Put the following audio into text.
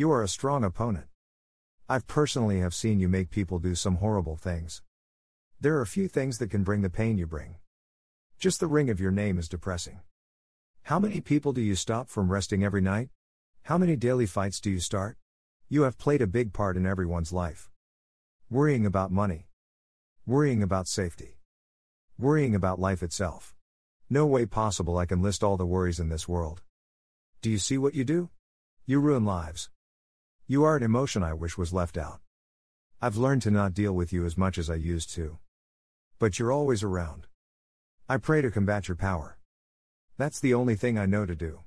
You are a strong opponent. I've personally have seen you make people do some horrible things. There are few things that can bring the pain you bring. Just the ring of your name is depressing. How many people do you stop from resting every night? How many daily fights do you start? You have played a big part in everyone's life. Worrying about money. Worrying about safety. Worrying about life itself. No way possible I can list all the worries in this world. Do you see what you do? You ruin lives. You are an emotion I wish was left out. I've learned to not deal with you as much as I used to. But you're always around. I pray to combat your power. That's the only thing I know to do.